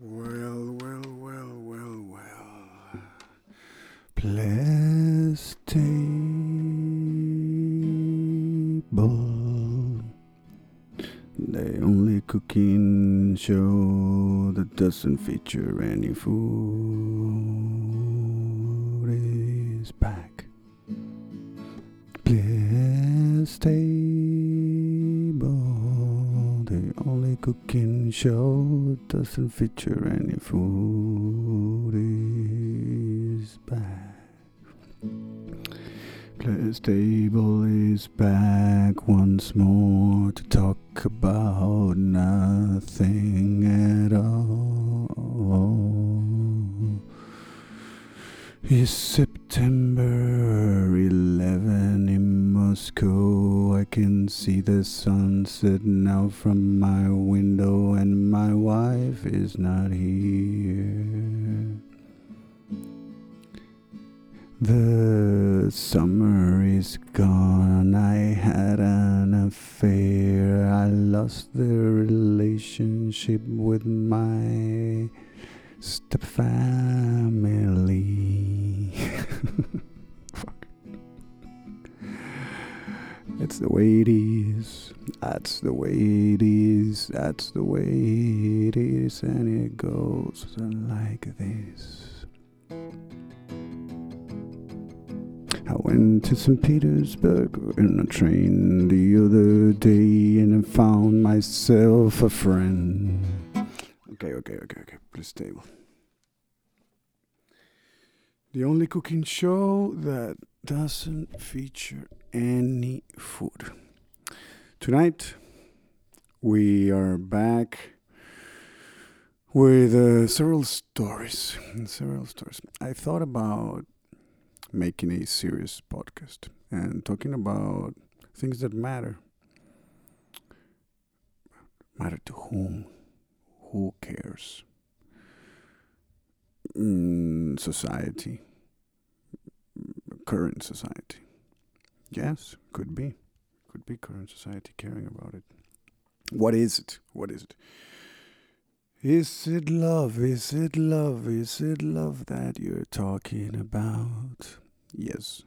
Well, well, well, well, well. Plastable. The only cooking show that doesn't feature any food is back. Plastable. Cooking show doesn't feature any food is back. table is back once more to talk about nothing at all. It's September 11 in Moscow. See the sunset now from my window, and my wife is not here. The summer is gone. I had an affair. I lost the relationship with my stepfamily. It's the way it is. That's the way it is. That's the way it is. And it goes like this. I went to St. Petersburg in a train the other day and I found myself a friend. Okay, okay, okay, okay. Please stable. The only cooking show that doesn't feature any food. Tonight, we are back with uh, several stories. Several stories. I thought about making a serious podcast and talking about things that matter. Matter to whom? Who cares? Mm, society. Current society. Yes, could be. Could be current society caring about it. What is it? What is it? Is it love? Is it love? Is it love that you're talking about? Yes,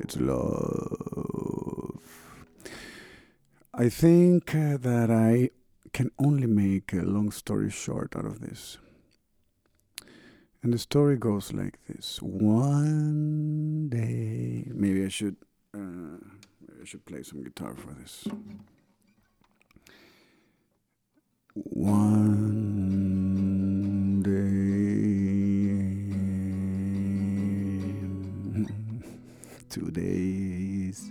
it's love. I think uh, that I can only make a long story short out of this. And the story goes like this One day, maybe I should, uh, maybe I should play some guitar for this. One day, two days,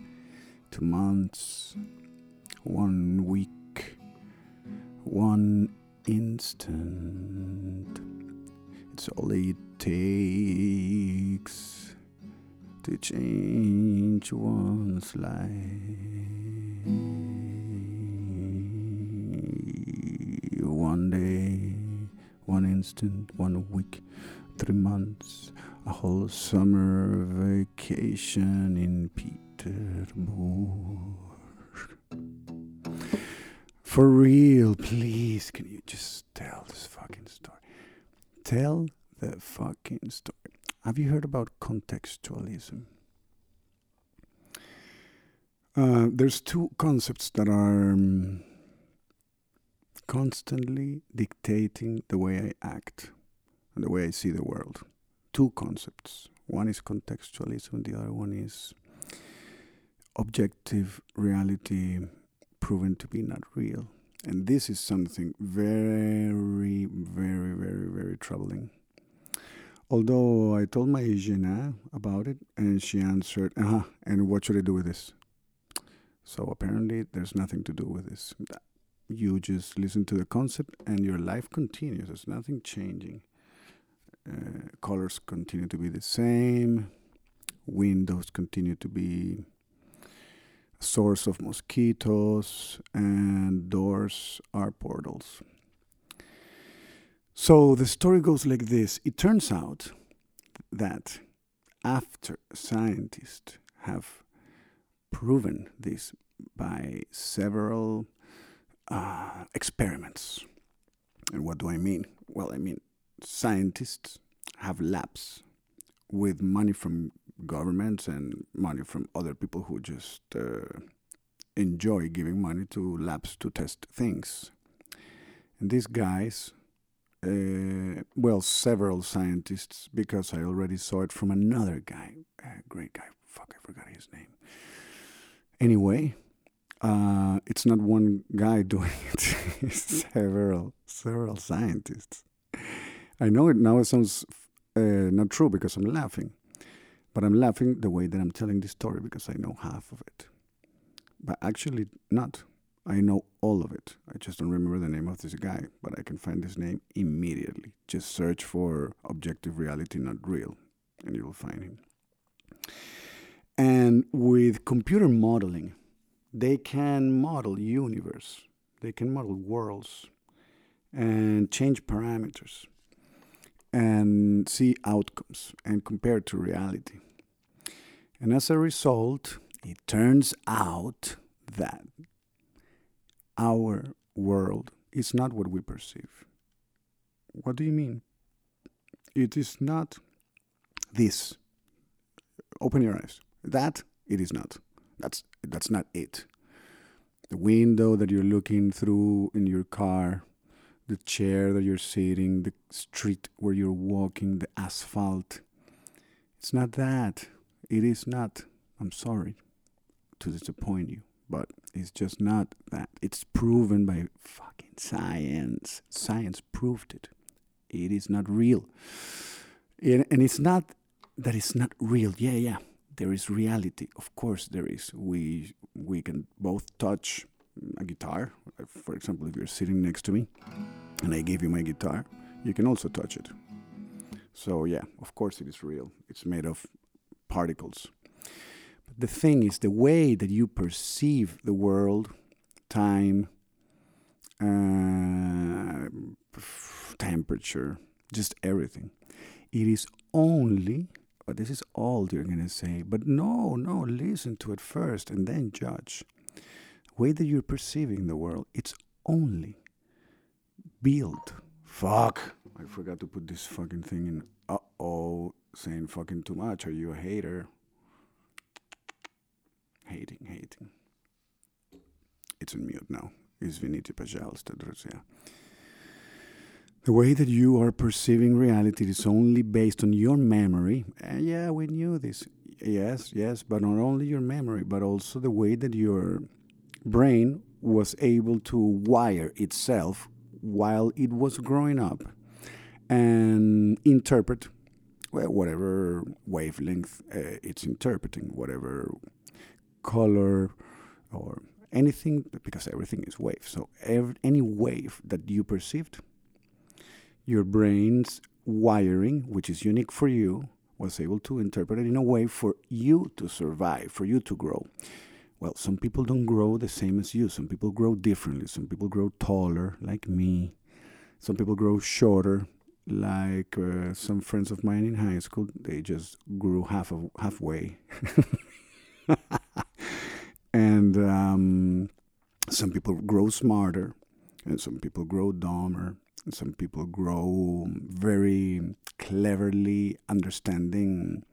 two months, one week, one instant. It's all it takes to change one's life. One day, one instant, one week, three months, a whole summer vacation in Petersburg. For real, please, can you just tell this fucking story? Tell the fucking story. Have you heard about contextualism? Uh, there's two concepts that are um, constantly dictating the way I act and the way I see the world. Two concepts. One is contextualism, the other one is objective reality proven to be not real. And this is something very, very, very, very troubling. Although I told my Jena about it, and she answered, "Uh huh." And what should I do with this? So apparently, there's nothing to do with this. You just listen to the concept, and your life continues. There's nothing changing. Uh, colors continue to be the same. Windows continue to be source of mosquitoes, and doors are portals. So the story goes like this it turns out that after scientists have proven this by several uh, experiments, And what do I mean? Well, I mean, scientists have labs with money from governments and money from other people who just uh, enjoy giving money to labs to test things. And these guys, uh, well, several scientists, because I already saw it from another guy, a great guy. Fuck, I forgot his name. Anyway, uh, it's not one guy doing it; it's several, several scientists. I know it now. It sounds uh, not true because I'm laughing, but I'm laughing the way that I'm telling this story because I know half of it, but actually not. I know all of it. I just don't remember the name of this guy, but I can find his name immediately. Just search for objective reality, not real, and you'll find him. And with computer modeling, they can model universe, they can model worlds, and change parameters, and see outcomes and compare to reality. And as a result, it turns out that our world is not what we perceive. What do you mean? It is not this. Open your eyes. That it is not. That's that's not it. The window that you're looking through in your car, the chair that you're sitting, the street where you're walking, the asphalt. It's not that. It is not. I'm sorry to disappoint you but it's just not that. It's proven by fucking science. Science proved it. It is not real. And, it's not that it's not real. Yeah, yeah. There is reality. Of course, there is. We we can both touch a guitar. For example, if you're sitting next to me and I give you my guitar, you can also touch it. So yeah, of course it is real. It's made of particles But the thing is the way that you perceive the world, time, uh, temperature, just everything. It is only, but this is all you're going to say. But no, no, listen to it first and then judge. Way that you're perceiving the world, it's only built. Fuck. I forgot to put this fucking thing in. Uh oh, saying fucking too much. Are you a hater? hating, hating. It's on mute now. Извините, пожалуйста, друзья. The way that you are perceiving reality is only based on your memory. And yeah, we knew this. Yes, yes, but not only your memory, but also the way that your brain was able to wire itself while it was growing up and interpret well, whatever wavelength uh, it's interpreting, whatever color or anything because everything is wave. So any wave that you perceived, your brain's wiring, which is unique for you, was able to interpret it in a way for you to survive, for you to grow. Well, some people don't grow the same as you. Some people grow differently. Some people grow taller, like me. Some people grow shorter, like uh, some friends of mine in high school. They just grew half of halfway. and um, some people grow smarter, and some people grow dumber, and some people grow very cleverly understanding,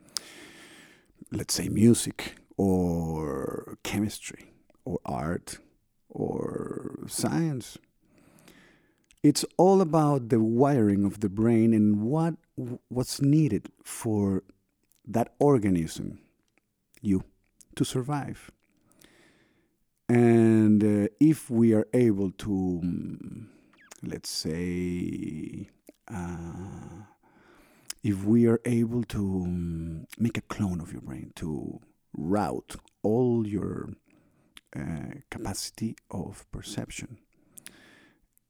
let's say, music or chemistry or art or science. It's all about the wiring of the brain and what what's needed for that organism, you, to survive. And uh, if we are able to, um, let's say, uh, if we are able to um, make a clone of your brain, to route all your uh, capacity of perception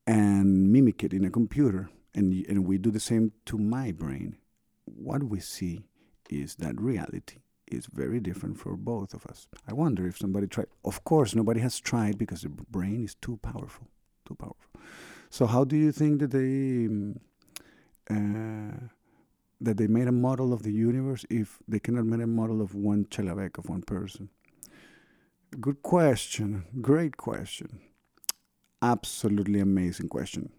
and mimic it in a computer, and, and we do the same to my brain, what we see is that reality is very different for both of us. I wonder if somebody tried. Of course, nobody has tried because the brain is too powerful. Too powerful. So, how do you think that they um, uh, that they made a model of the universe if they cannot make a model of one Chelabek of one person? Good question. Great question. Absolutely amazing question.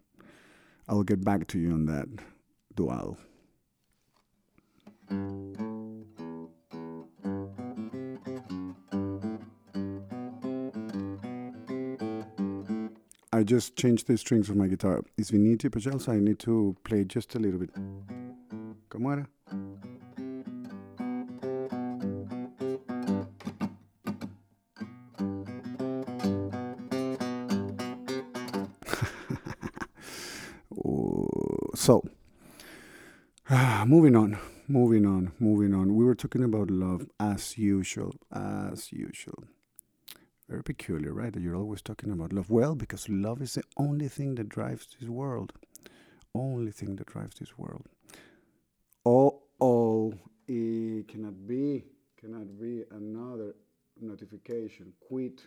I'll get back to you on that dual. I just changed the strings of my guitar. It's Viniti Pachel, so I need to play just a little bit. ¿Cómo? So, moving on, moving on, moving on. We were talking about love as usual, as usual. Very peculiar, right? That you're always talking about love. Well, because love is the only thing that drives this world. Only thing that drives this world. Oh, oh, it cannot be, cannot be another notification. Quit.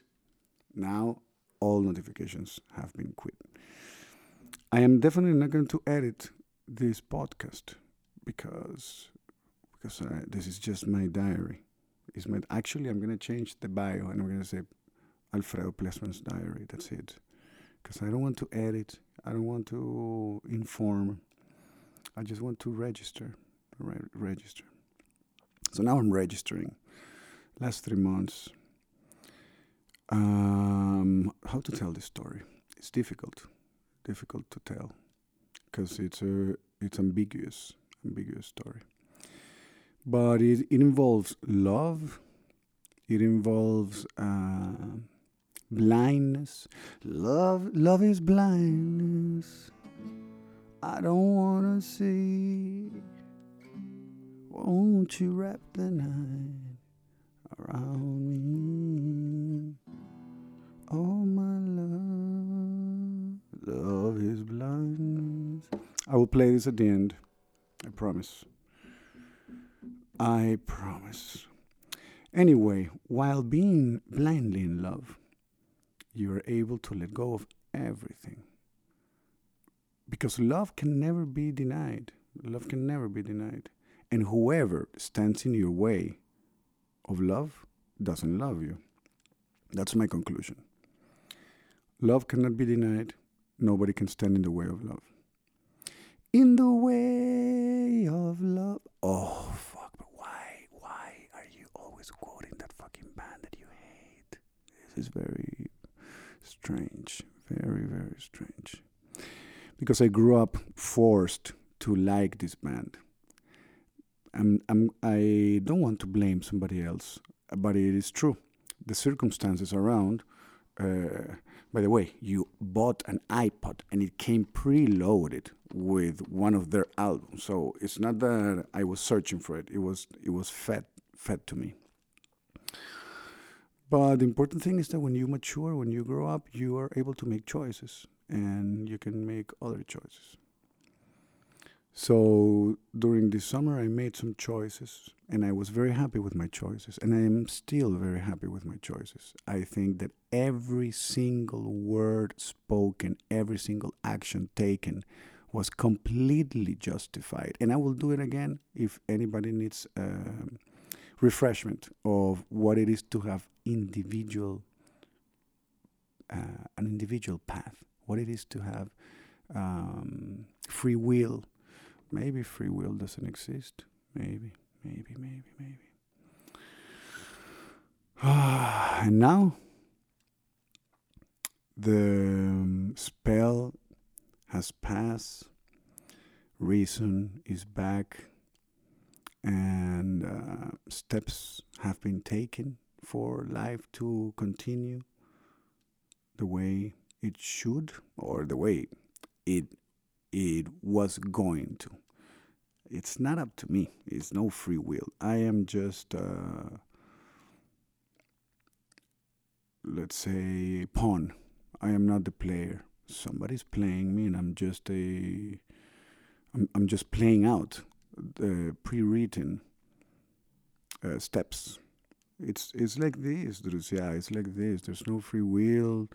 Now all notifications have been quit. I am definitely not going to edit this podcast because because I, this is just my diary. It's my actually I'm going to change the bio and I'm going to say Alfredo Plesman's diary. That's it. Because I don't want to edit. I don't want to inform. I just want to register. Re- register. So now I'm registering. Last three months. Um, how to tell this story? It's difficult. Difficult to tell because it's a it's ambiguous ambiguous story. But it, it involves love. It involves. Uh, blindness. Love, love is blindness. I don't wanna see. Won't you wrap the night around me? Oh my love, love is blindness. I will play this at the end. I promise. I promise. Anyway, while being blindly in love, you are able to let go of everything. Because love can never be denied. Love can never be denied. And whoever stands in your way of love doesn't love you. That's my conclusion. Love cannot be denied. Nobody can stand in the way of love. In the way of love. Oh, fuck, but why? Why are you always quoting that fucking band that you hate? This is very strange. Very, very strange. Because I grew up forced to like this band. I'm, I'm, I don't want to blame somebody else, but it is true. The circumstances around. Uh, by the way, you bought an iPod and it came preloaded with one of their albums. So it's not that I was searching for it. It was it was fed fed to me. But the important thing is that when you mature, when you grow up, you are able to make choices and you can make other choices. So during this summer, I made some choices and I was very happy with my choices. And I am still very happy with my choices. I think that every single word spoken, every single action taken was completely justified. And I will do it again if anybody needs. Uh, refreshment of what it is to have individual uh, an individual path what it is to have um, free will maybe free will doesn't exist maybe maybe maybe maybe. And now the um, spell has passed. Reason is back. And uh, steps have been taken for life to continue the way it should or the way it it was going to it's not up to me it's no free will i am just uh, let's say pawn i am not the player somebody's playing me and i'm just a i'm, I'm just playing out the pre-written uh, steps. It's it's like this, Drusia. It's like this. There's no free will.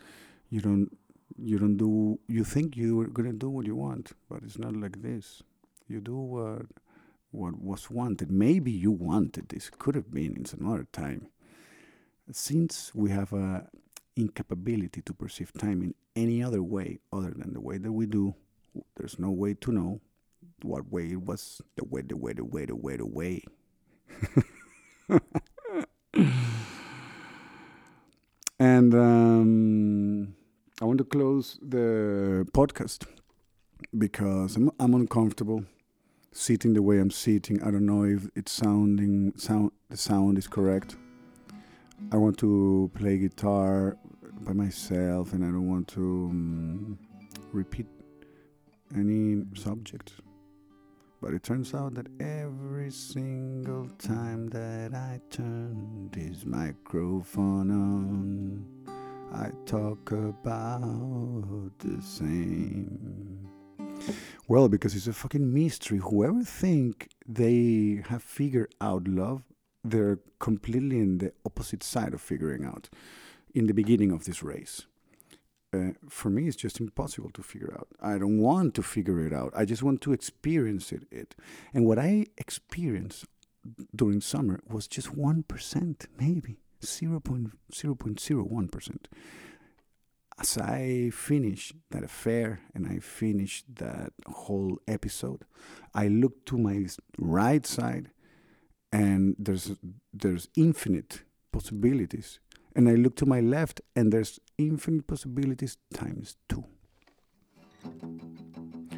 You don't you don't do. You think you're gonna do what you want, but it's not like this. You do what what was wanted. Maybe you wanted this. Could have been in some other time. Since we have a incapability to perceive time in any other way other than the way that we do, There's no way to know what way it was. The way, the way, the way, the way, the way. and um, I want to close the podcast because I'm, I'm uncomfortable sitting the way I'm sitting. I don't know if it's sounding sound the sound is correct. I want to play guitar by myself, and I don't want to um, repeat any subject. But it turns out that every single time that I turn this microphone on, I talk about the same. Well, because it's a fucking mystery. Whoever think they have figured out love, they're completely in the opposite side of figuring out in the beginning of this race. Uh, for me, it's just impossible to figure out. I don't want to figure it out. I just want to experience it. it. And what I experienced during summer was just 1%, maybe 0.01%. As I finish that affair and I finish that whole episode, I look to my right side and there's there's infinite possibilities and I look to my left and there's infinite possibilities times two.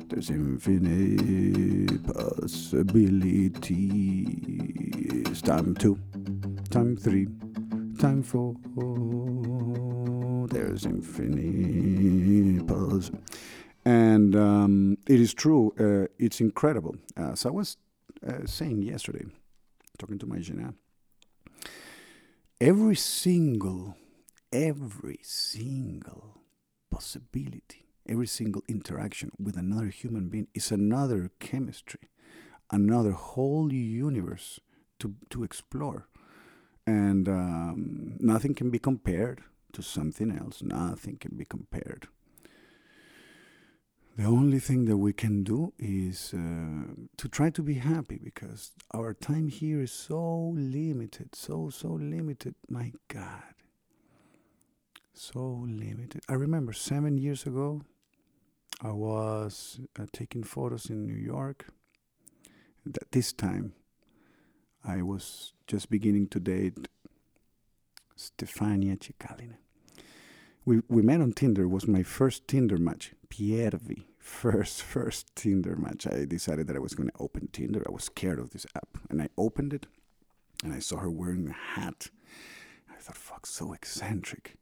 There's infinite possibilities. Time two, time three, time four. There's infinite possibilities. And um, it is true, uh, it's incredible. As I was uh, saying yesterday, talking to my Jena, every single, every single possibility, every single interaction with another human being is another chemistry, another whole universe to, to explore. And um, nothing can be compared to something else. Nothing can be compared. The only thing that we can do is uh, to try to be happy because our time here is so limited, so, so limited. My God. So limited. I remember seven years ago, I was uh, taking photos in New York. This time, I was just beginning to date Stefania Cicalina. We, we met on Tinder. It was my first Tinder match. Piervi. First, first Tinder match. I decided that I was going to open Tinder. I was scared of this app. And I opened it and I saw her wearing a hat. I thought, fuck, so eccentric.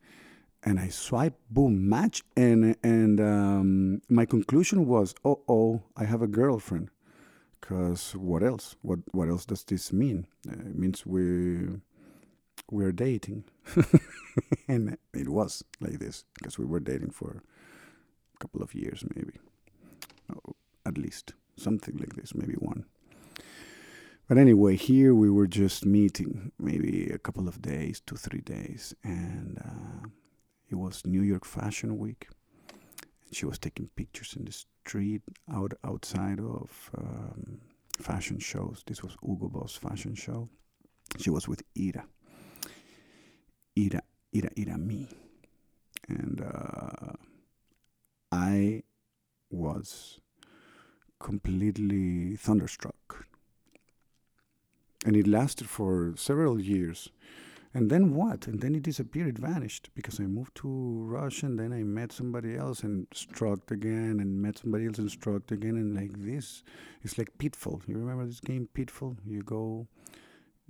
And I swiped, boom, match. And, and um, my conclusion was, oh, oh, I have a girlfriend. Because what else? What, what else does this mean? Uh, it means we we're dating. and it was like this because we were dating for a couple of years, maybe. Oh, at least something like this, maybe one. But anyway, here we were just meeting maybe a couple of days, two, three days, and uh, it was New York Fashion Week. And she was taking pictures in the street out outside of um, fashion shows. This was Hugo Boss fashion show. She was with Ira. Ira, Ira, Ira me. And uh, I was completely thunderstruck. And it lasted for several years. And then what? And then it disappeared, it vanished because I moved to Russia and then I met somebody else and struck again and met somebody else and struck again. And like this, it's like Pitfall. You remember this game, Pitfall? You go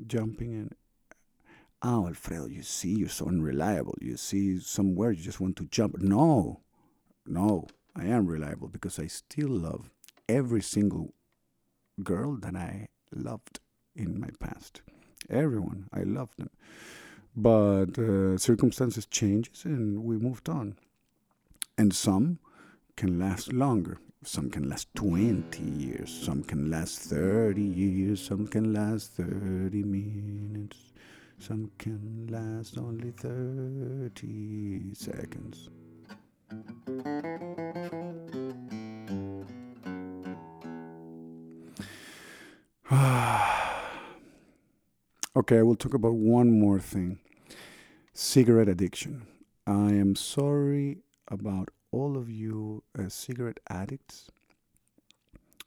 jumping and oh, Alfredo, you see, you're so unreliable. You see somewhere you just want to jump. No, no, I am reliable because I still love every single girl that I loved in my past. Everyone, I loved them. But uh, circumstances changes and we moved on. And some can last longer. Some can last 20 years. Some can last 30 years. Some can last 30 minutes. Some can last only 30 seconds. okay, I will talk about one more thing cigarette addiction. I am sorry about all of you uh, cigarette addicts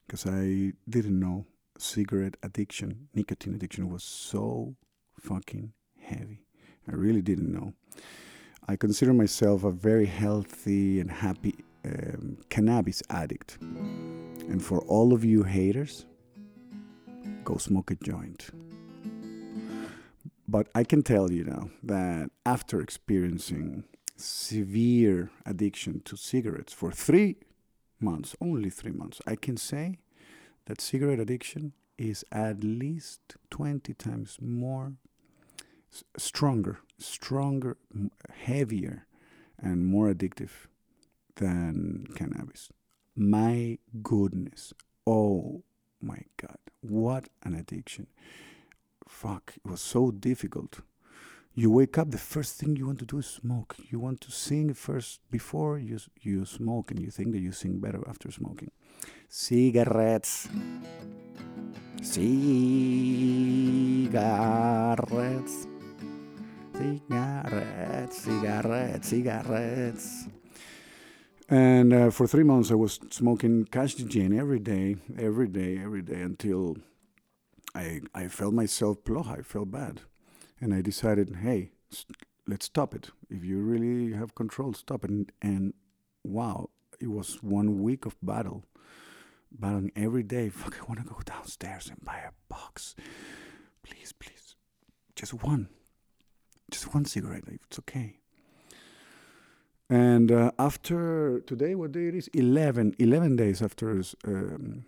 because I didn't know cigarette addiction, nicotine addiction was so fucking heavy. I really didn't know. I consider myself a very healthy and happy um, cannabis addict. And for all of you haters, go smoke a joint. But I can tell you now that after experiencing severe addiction to cigarettes for three months, only three months, I can say that cigarette addiction is at least 20 times more stronger, stronger, heavier, and more addictive than cannabis. My goodness. Oh my God. What an addiction. Fuck. It was so difficult. You wake up, the first thing you want to do is smoke. You want to sing first before you, you smoke, and you think that you sing better after smoking. Cigarettes. Cigarettes. Cigarettes, cigarettes, cigarettes. And uh, for three months, I was smoking cash gin every day, every day, every day until I I felt myself ploha. I felt bad, and I decided, hey, let's stop it. If you really have control, stop it. And, and wow, it was one week of battle, battling every day. Fuck, I want to go downstairs and buy a box, please, please, just one just one cigarette. It's okay. And uh, after today, what day it is? 11, 11 days after, um,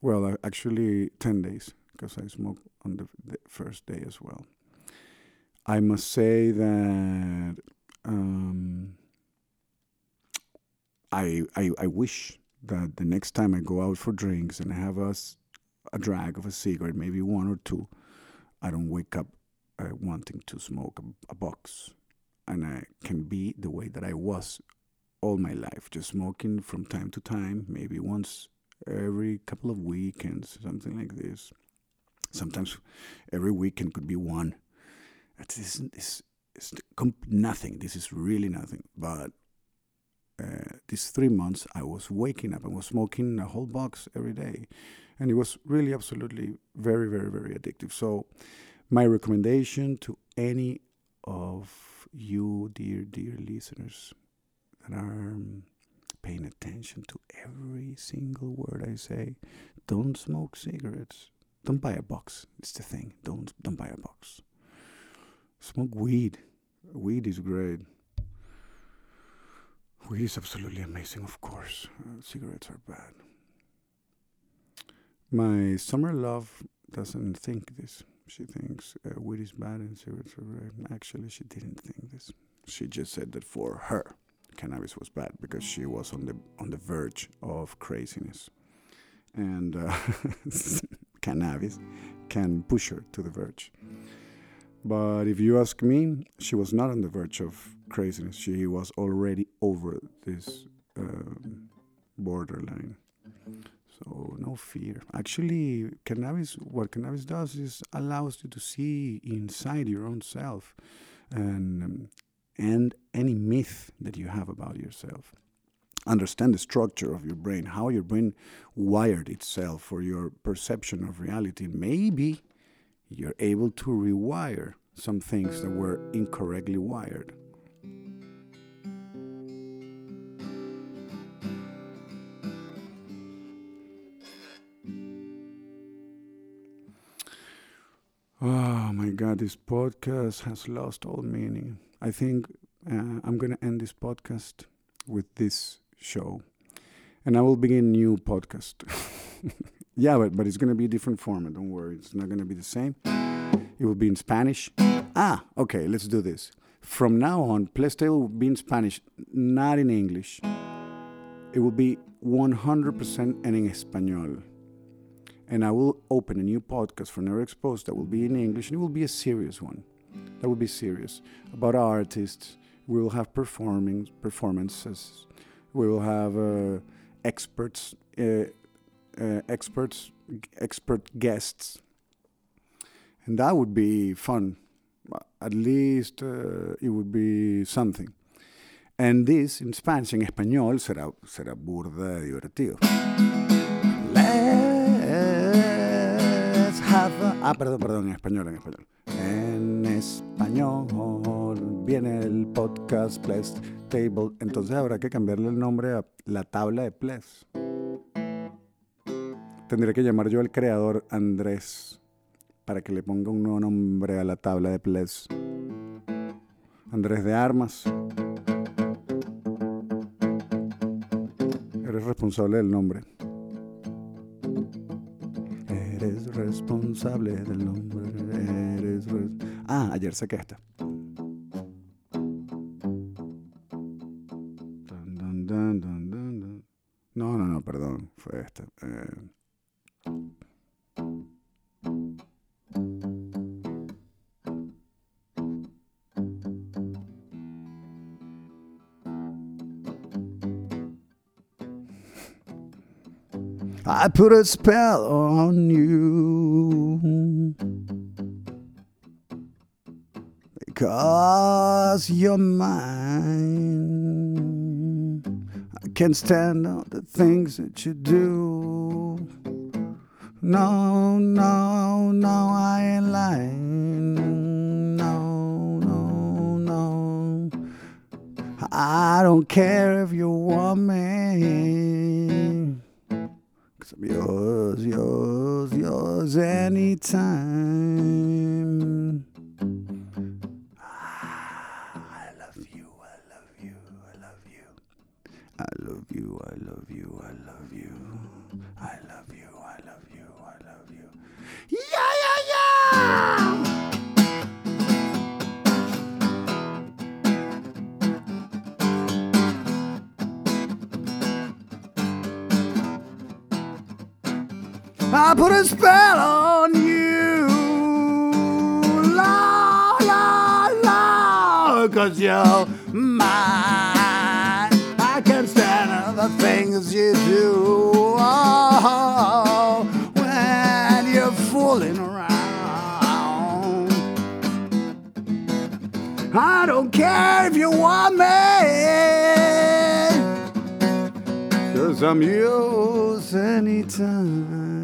well, uh, actually 10 days, because I smoked on the, the, first day as well. I must say that um, I, I, I wish that the next time I go out for drinks and have a, a drag of a cigarette, maybe one or two, I don't wake up uh, wanting to smoke a, a box, and I can be the way that I was all my life, just smoking from time to time, maybe once every couple of weekends, something like this. Sometimes every weekend could be one. This is, this nothing. This is really nothing. But uh, these three months, I was waking up and was smoking a whole box every day, and it was really absolutely very, very, very addictive. So my recommendation to any of you, dear, dear listeners, that are um, paying attention to every single word I say, don't smoke cigarettes. Don't buy a box. It's the thing. Don't don't buy a box. Smoke weed. Weed is great. Weed is absolutely amazing, of course. Uh, cigarettes are bad. My summer love doesn't think this. She thinks uh, weed is bad and cigarettes are. Actually, she didn't think this. She just said that for her, cannabis was bad because she was on the on the verge of craziness, and uh, cannabis can push her to the verge. But if you ask me, she was not on the verge of craziness. She was already over this uh, borderline. So no fear. Actually, cannabis, what cannabis does is allows you to see inside your own self, and and any myth that you have about yourself. Understand the structure of your brain, how your brain wired itself for your perception of reality. Maybe you're able to rewire some things that were incorrectly wired. Oh my God, this podcast has lost all meaning. I think uh, I'm going to end this podcast with this show. And I will begin a new podcast. yeah, but, but it's going to be a different format. Don't worry. It's not going to be the same. It will be in Spanish. Ah, okay, let's do this. From now on, Playstyle will be in Spanish, not in English. It will be 100% en español and I will open a new podcast for Never Exposed that will be in English, and it will be a serious one. That will be serious about artists. We will have performing performances. We will have uh, experts, uh, uh, experts, expert guests, and that would be fun. At least uh, it would be something. And this in Spanish, en español, será, será burda divertido. Ah, perdón, perdón, en español, en español. En español viene el podcast Ples Table. Entonces habrá que cambiarle el nombre a la tabla de Ples. Tendré que llamar yo al creador Andrés para que le ponga un nuevo nombre a la tabla de Ples. Andrés de Armas. Eres responsable del nombre. Eres responsable del nombre. Eres res- ah, ayer saqué esta. I put a spell on you because you're mine. I can't stand all the things that you do. No, no, no, I ain't lying. No, no, no. I don't care if you want me. Yours, yours, yours anytime. I put a spell on you. La, la, la, cause you're mine. I can't stand the things you do. Oh, when you're fooling around. I don't care if you want me. Cause I'm yours anytime.